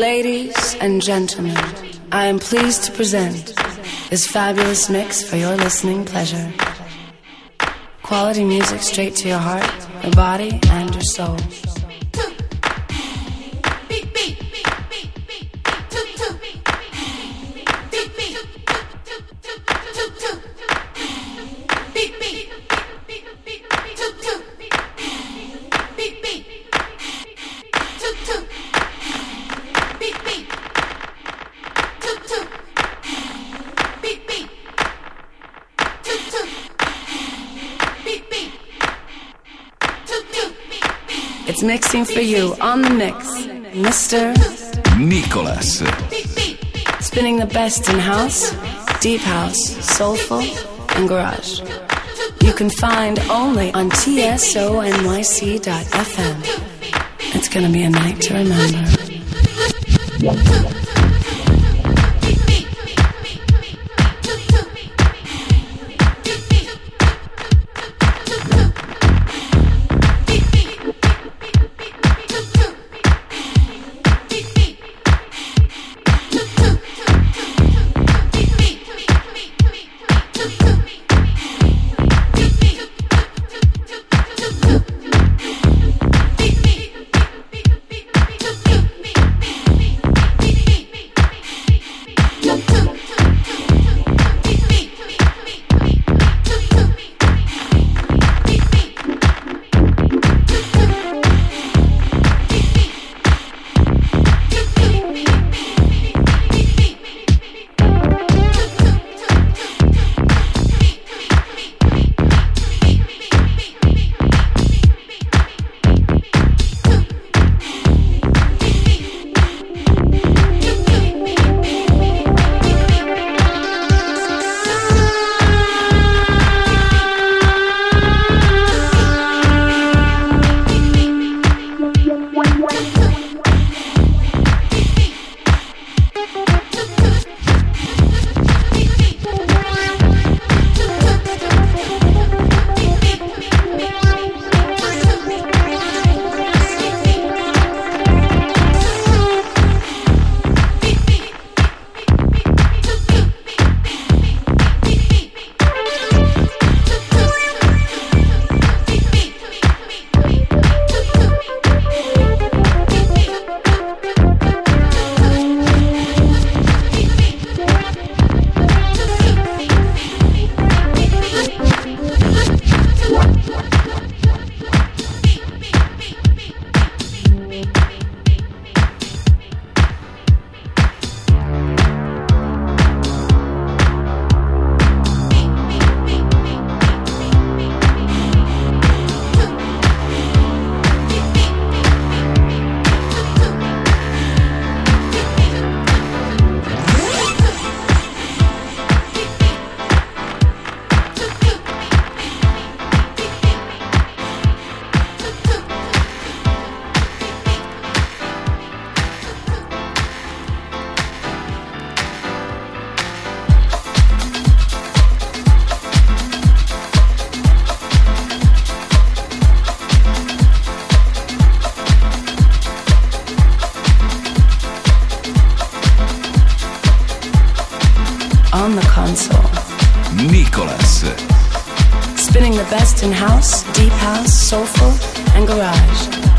Ladies and gentlemen, I am pleased to present this fabulous mix for your listening pleasure. Quality music straight to your heart, your body, and your soul. Mixing for you on the mix, Mr. Nicholas. Spinning the best in house, deep house, soulful, and garage. You can find only on tsonyc.fm. It's gonna be a night to remember. Console. Nicolas. Spinning the best in house, deep house, soulful, and garage.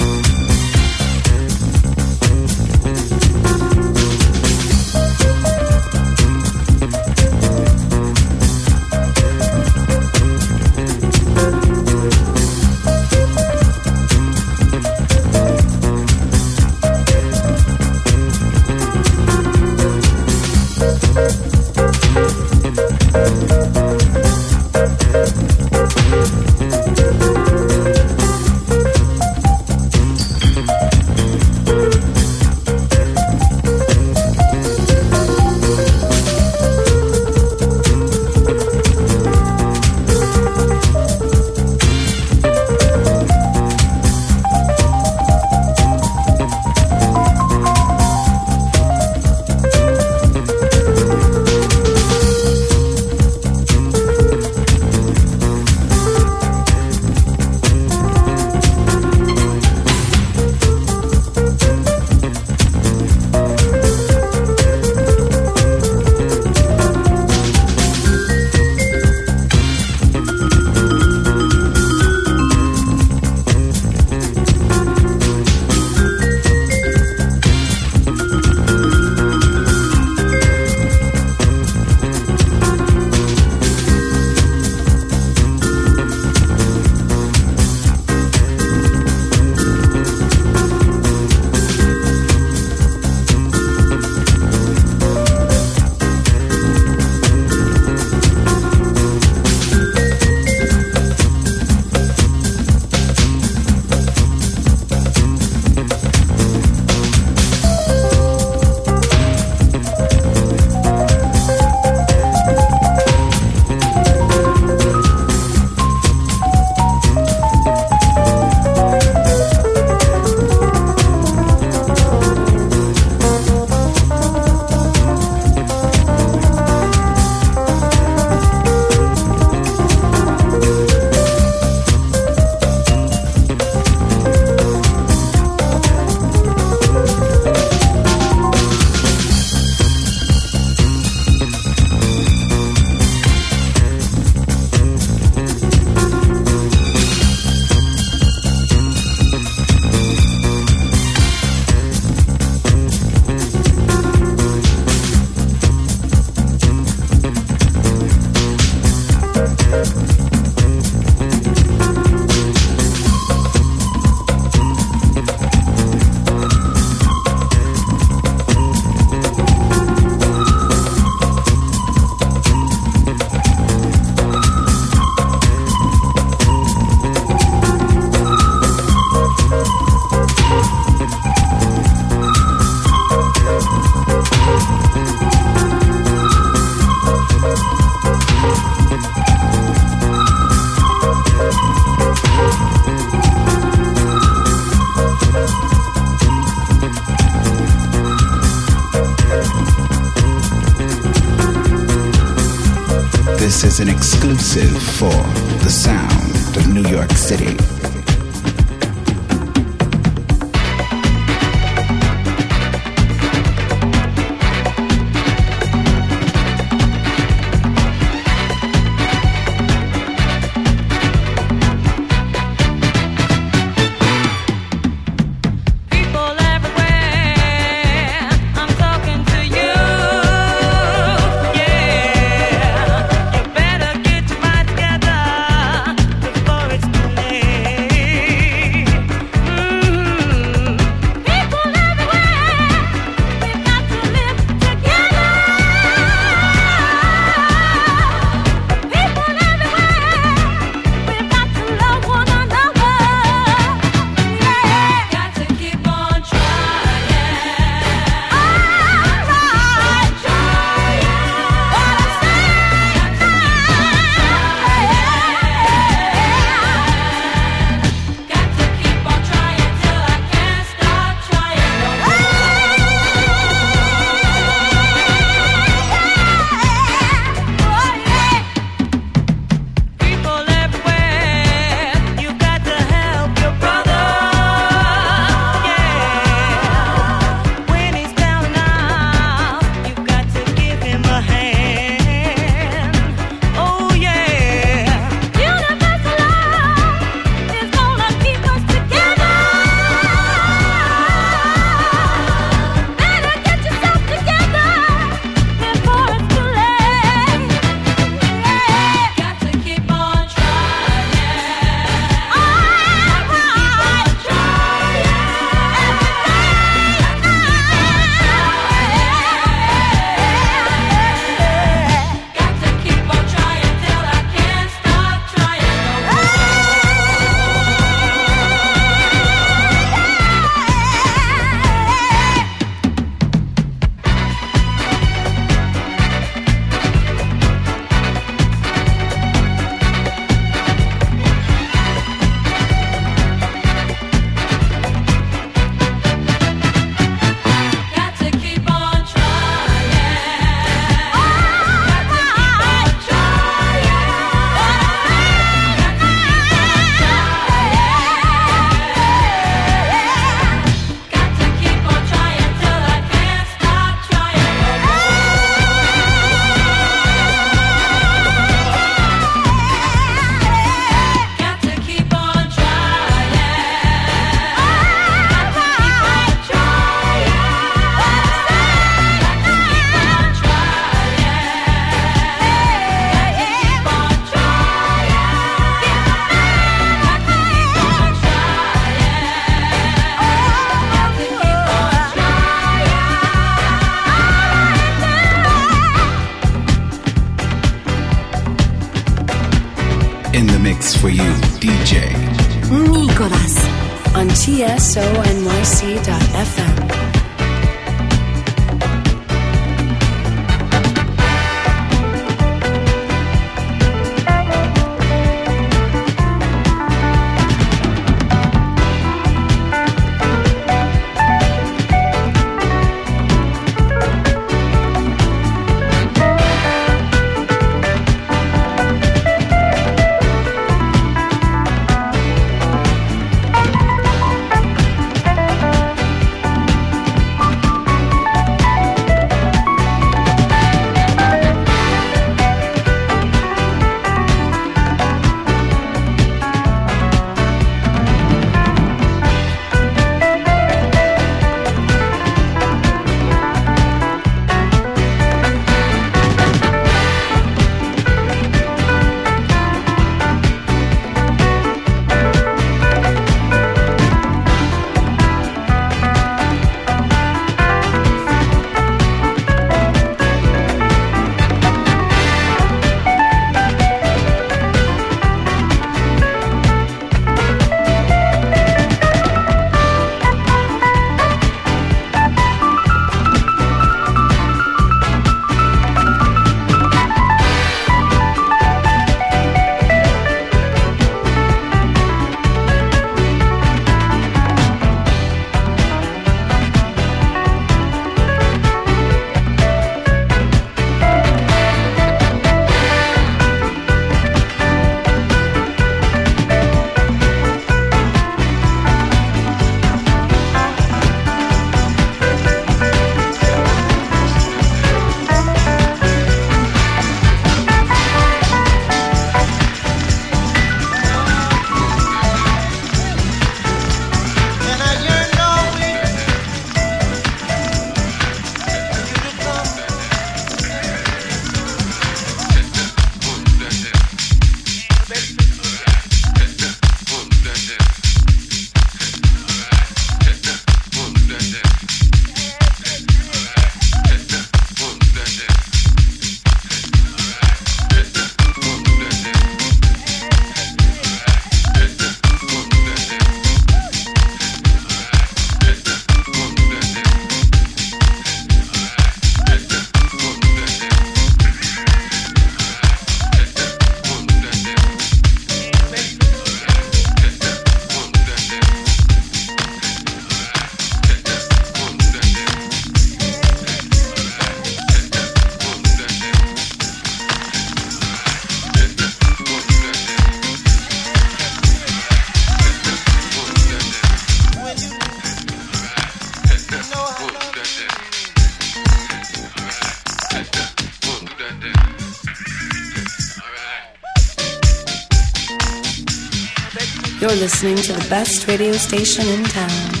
listening to the best radio station in town.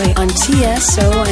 only on tsonyc.fm.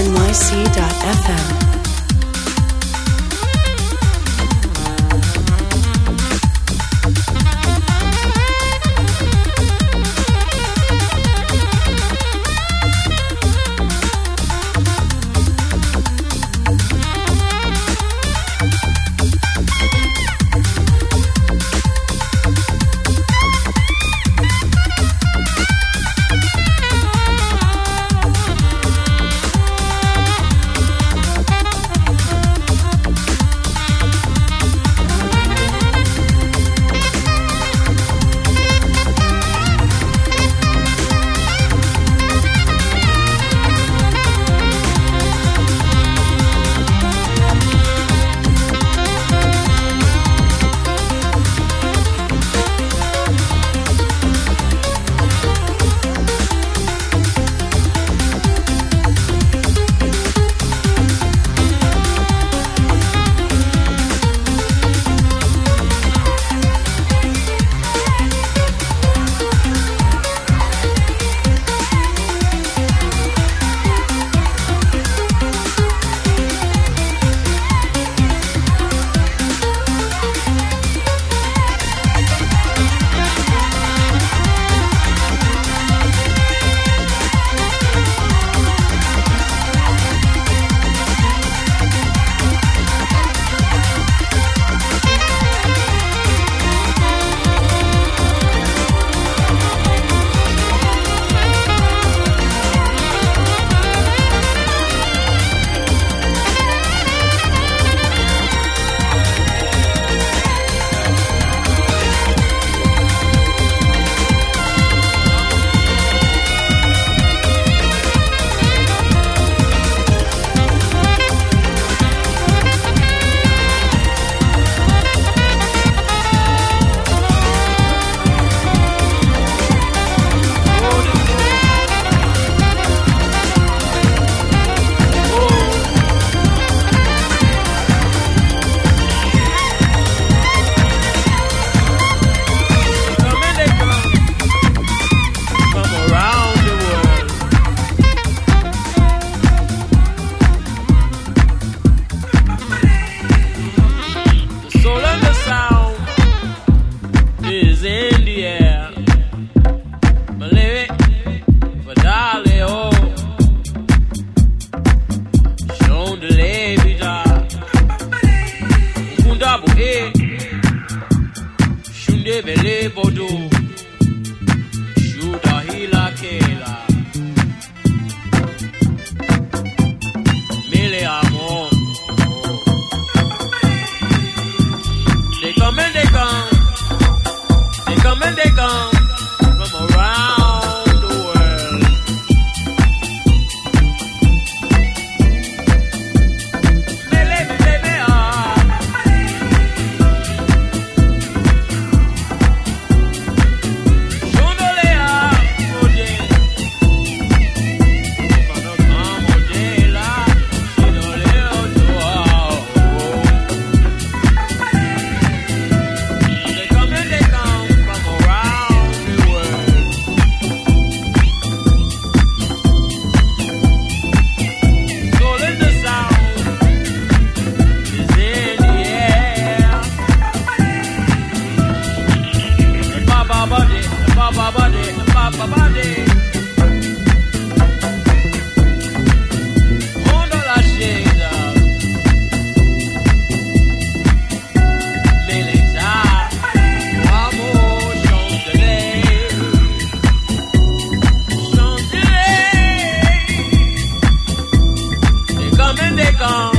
gone.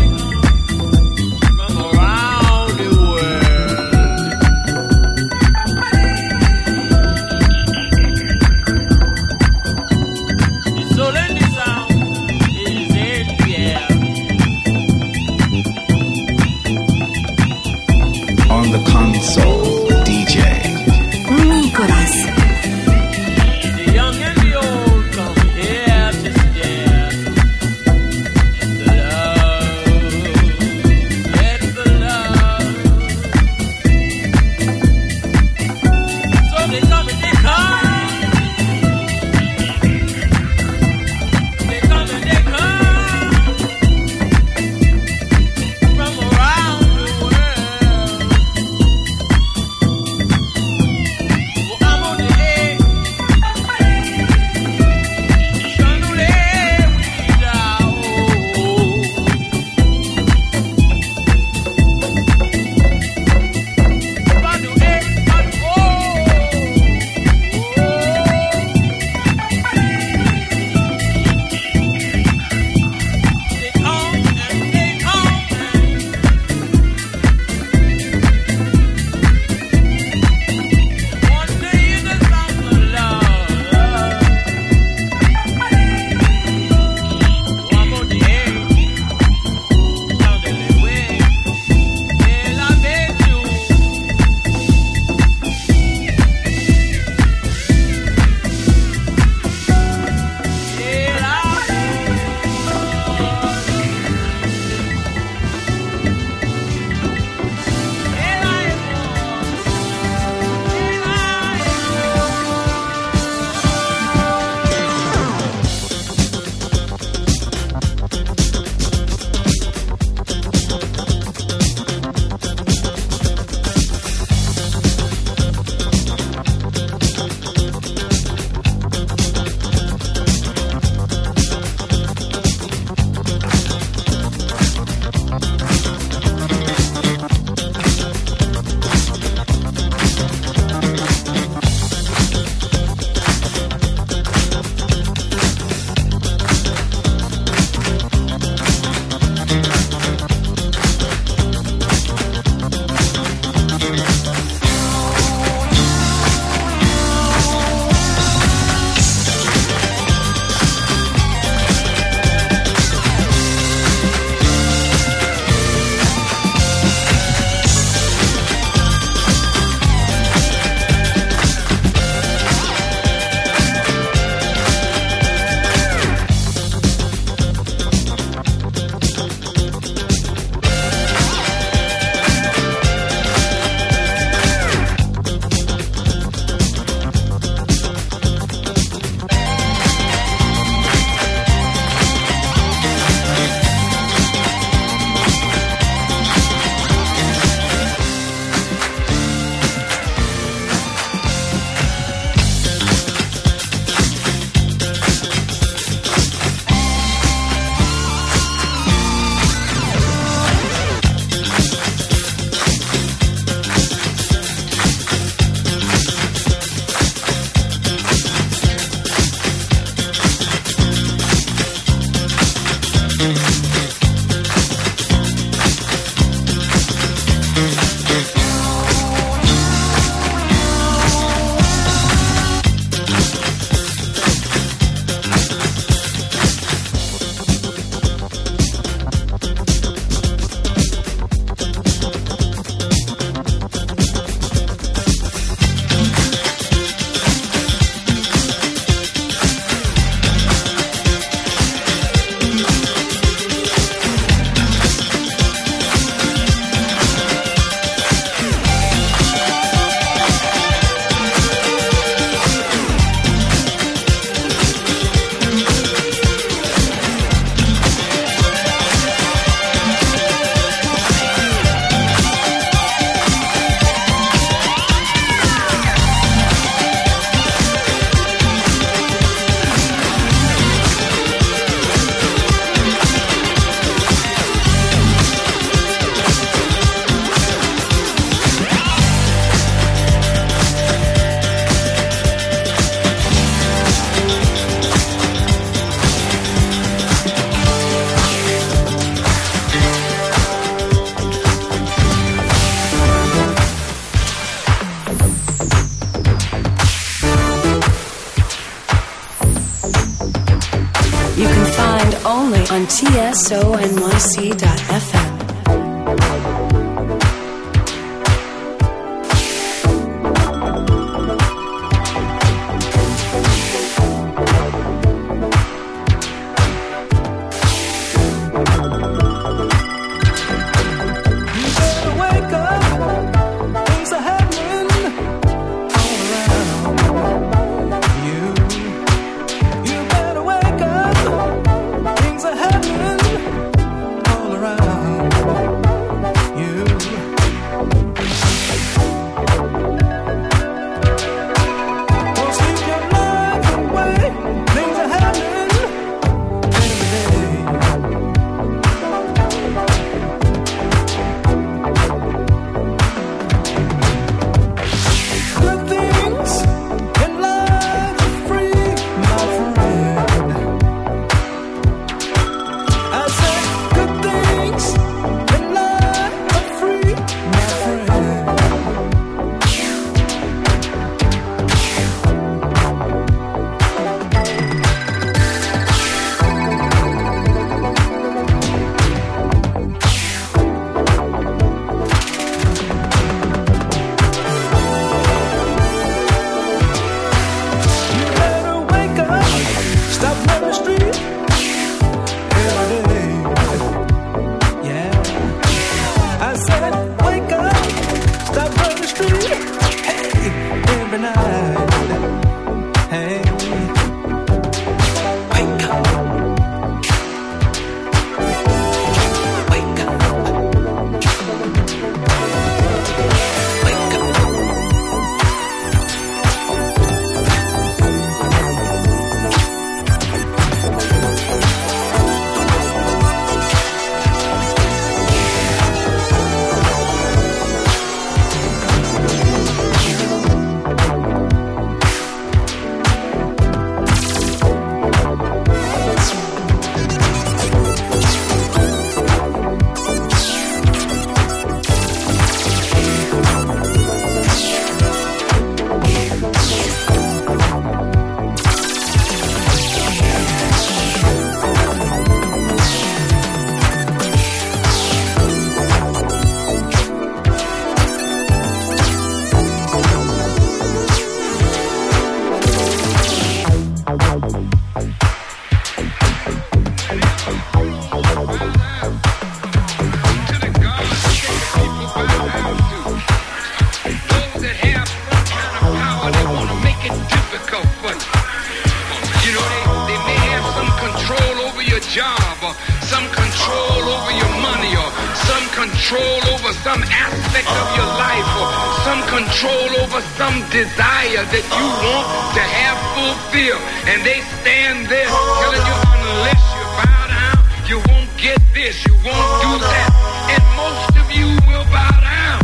Control over some desire that you want to have fulfilled. And they stand there telling you, unless you bow down, you won't get this, you won't do that. And most of you will bow down.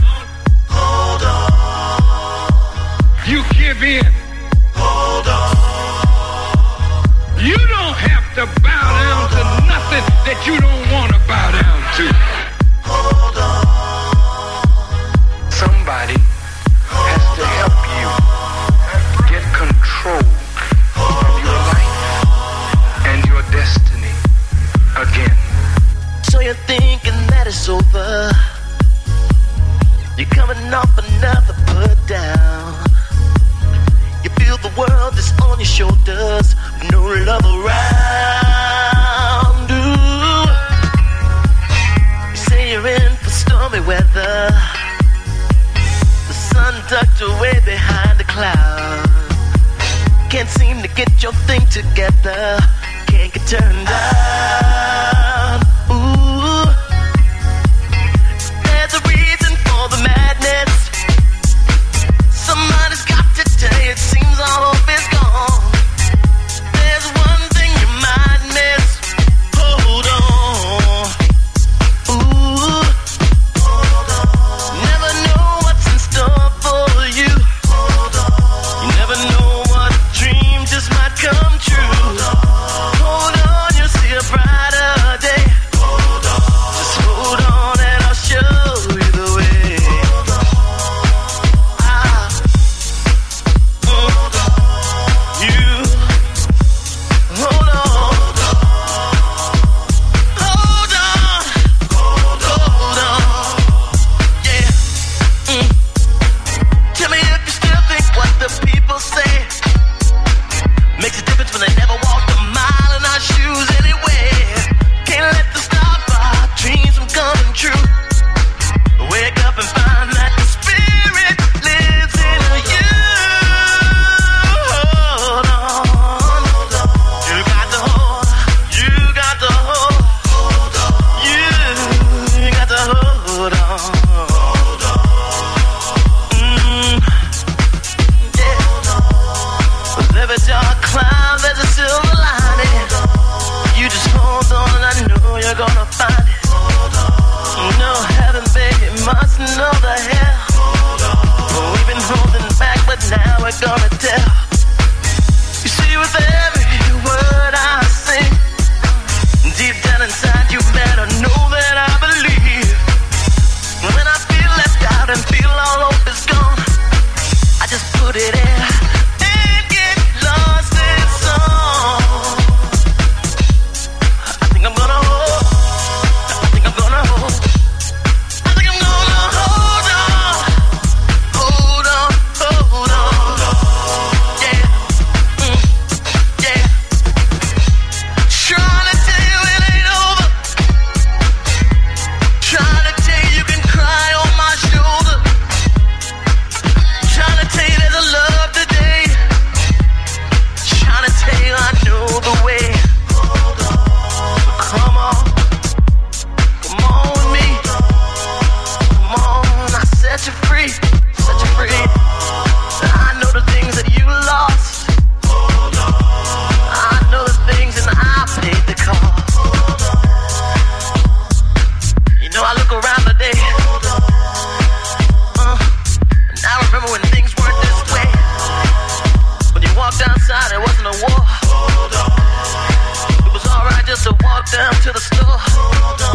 Hold on. You give in. Hold on. You don't have to bow down to nothing that you don't want to bow down to. Hold on. Somebody it's over. You're coming off another put down. You feel the world is on your shoulders, no love around. Ooh. You say you're in for stormy weather. The sun tucked away behind the cloud. Can't seem to get your thing together. Can't get turned down. Down to the store. Hold on.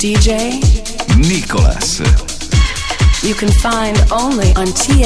DJ Nicolas. you can find only on tsonyc.fm.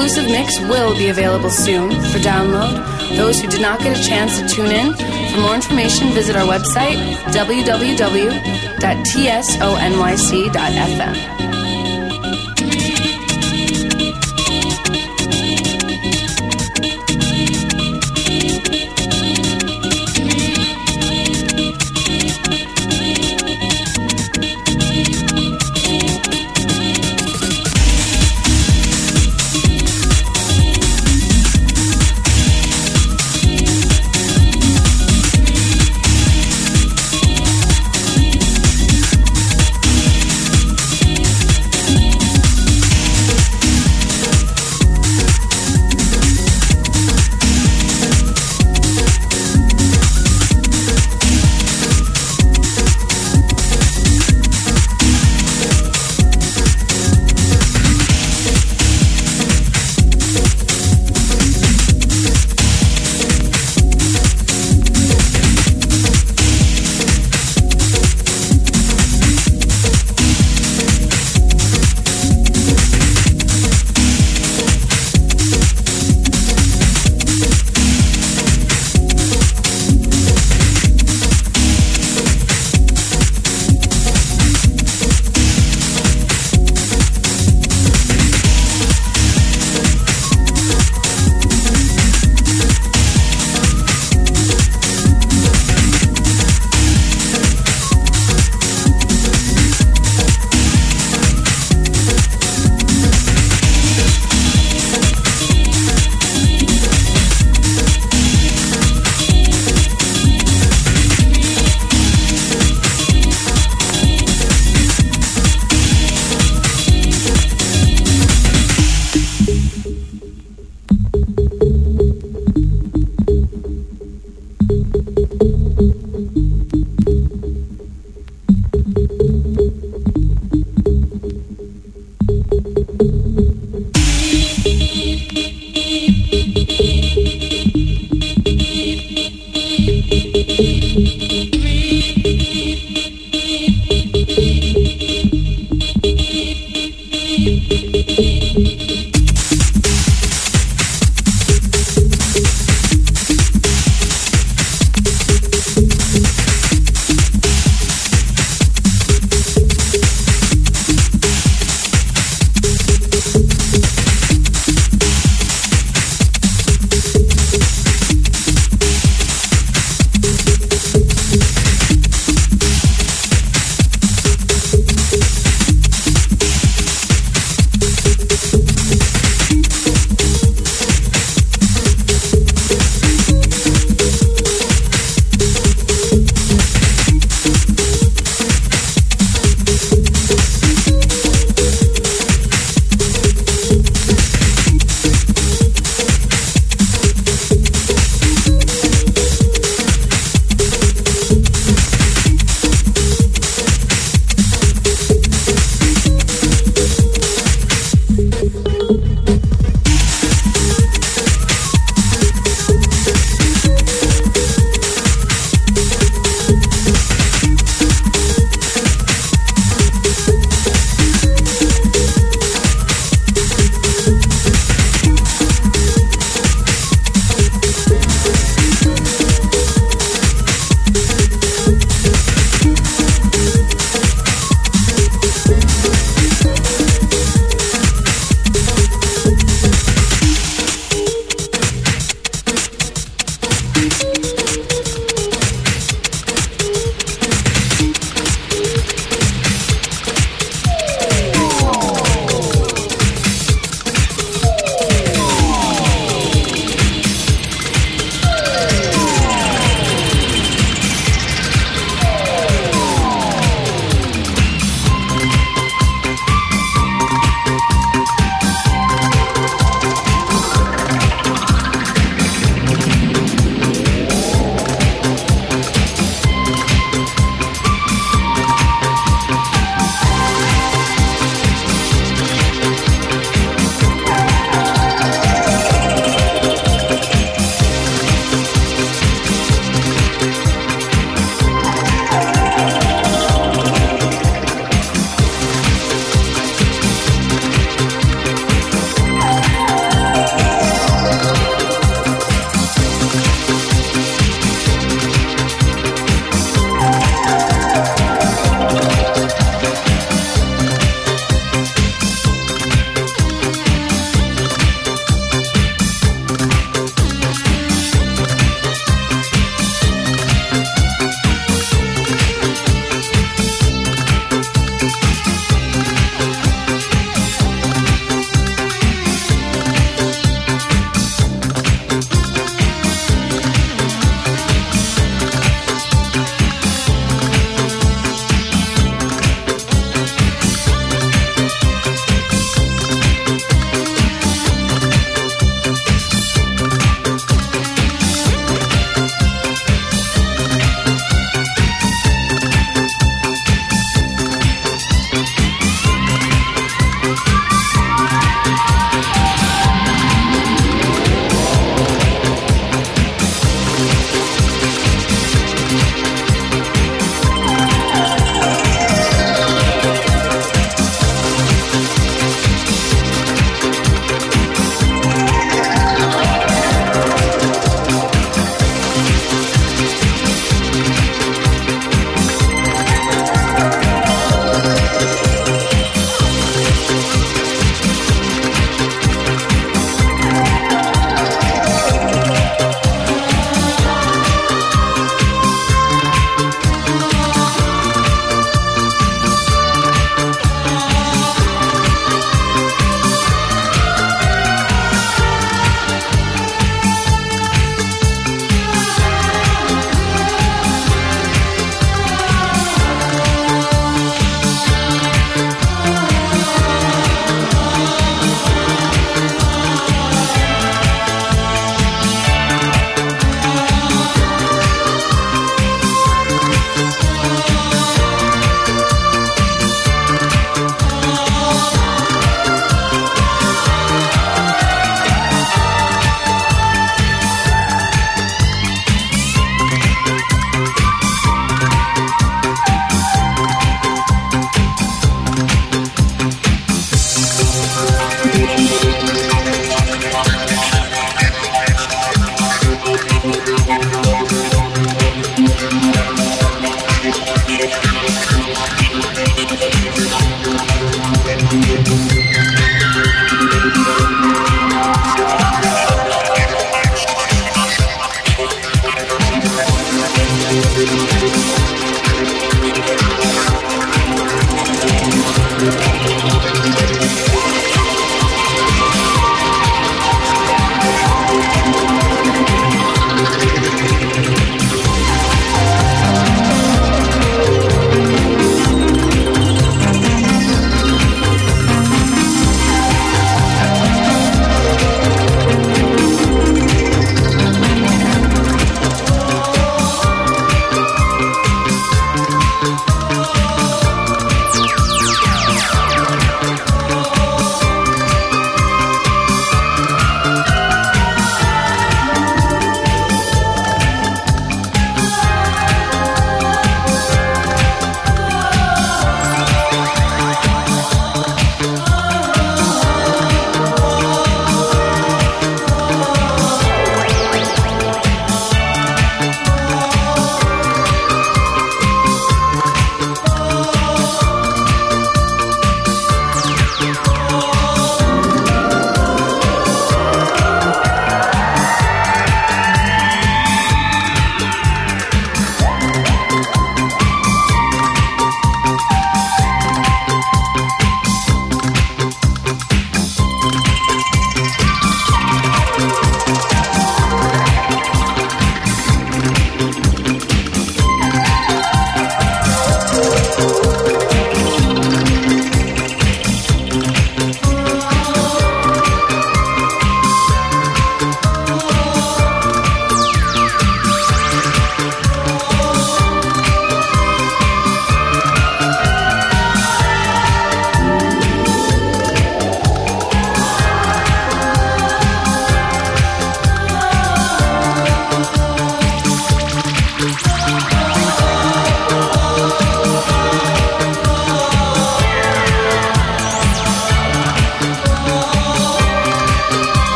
exclusive mix will be available soon for download. Those who did not get a chance to tune in, for more information, visit our website www.tsonyc.fm.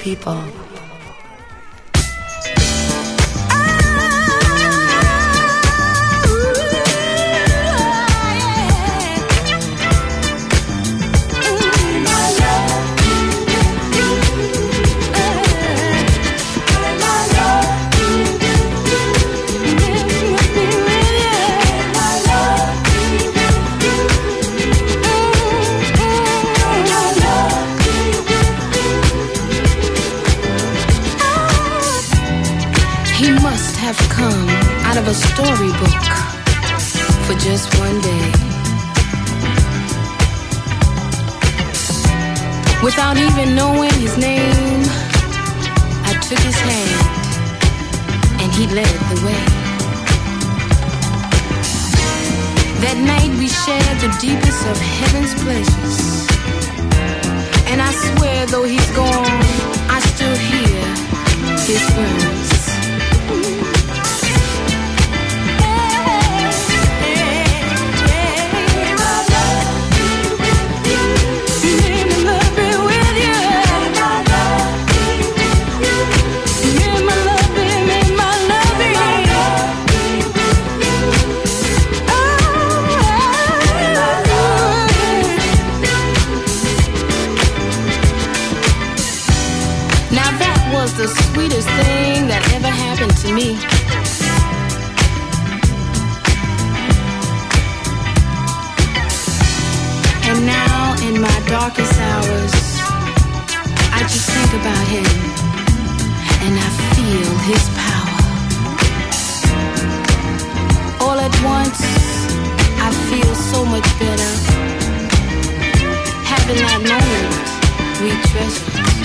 people. have come out of a storybook for just one day. Without even knowing his name, I took his hand and he led the way. That night we shared the deepest of heaven's pleasures. And I swear, though he's gone, I still hear his words. Darkest hours, I just think about him and I feel his power. All at once, I feel so much better. Having that moment we treasure.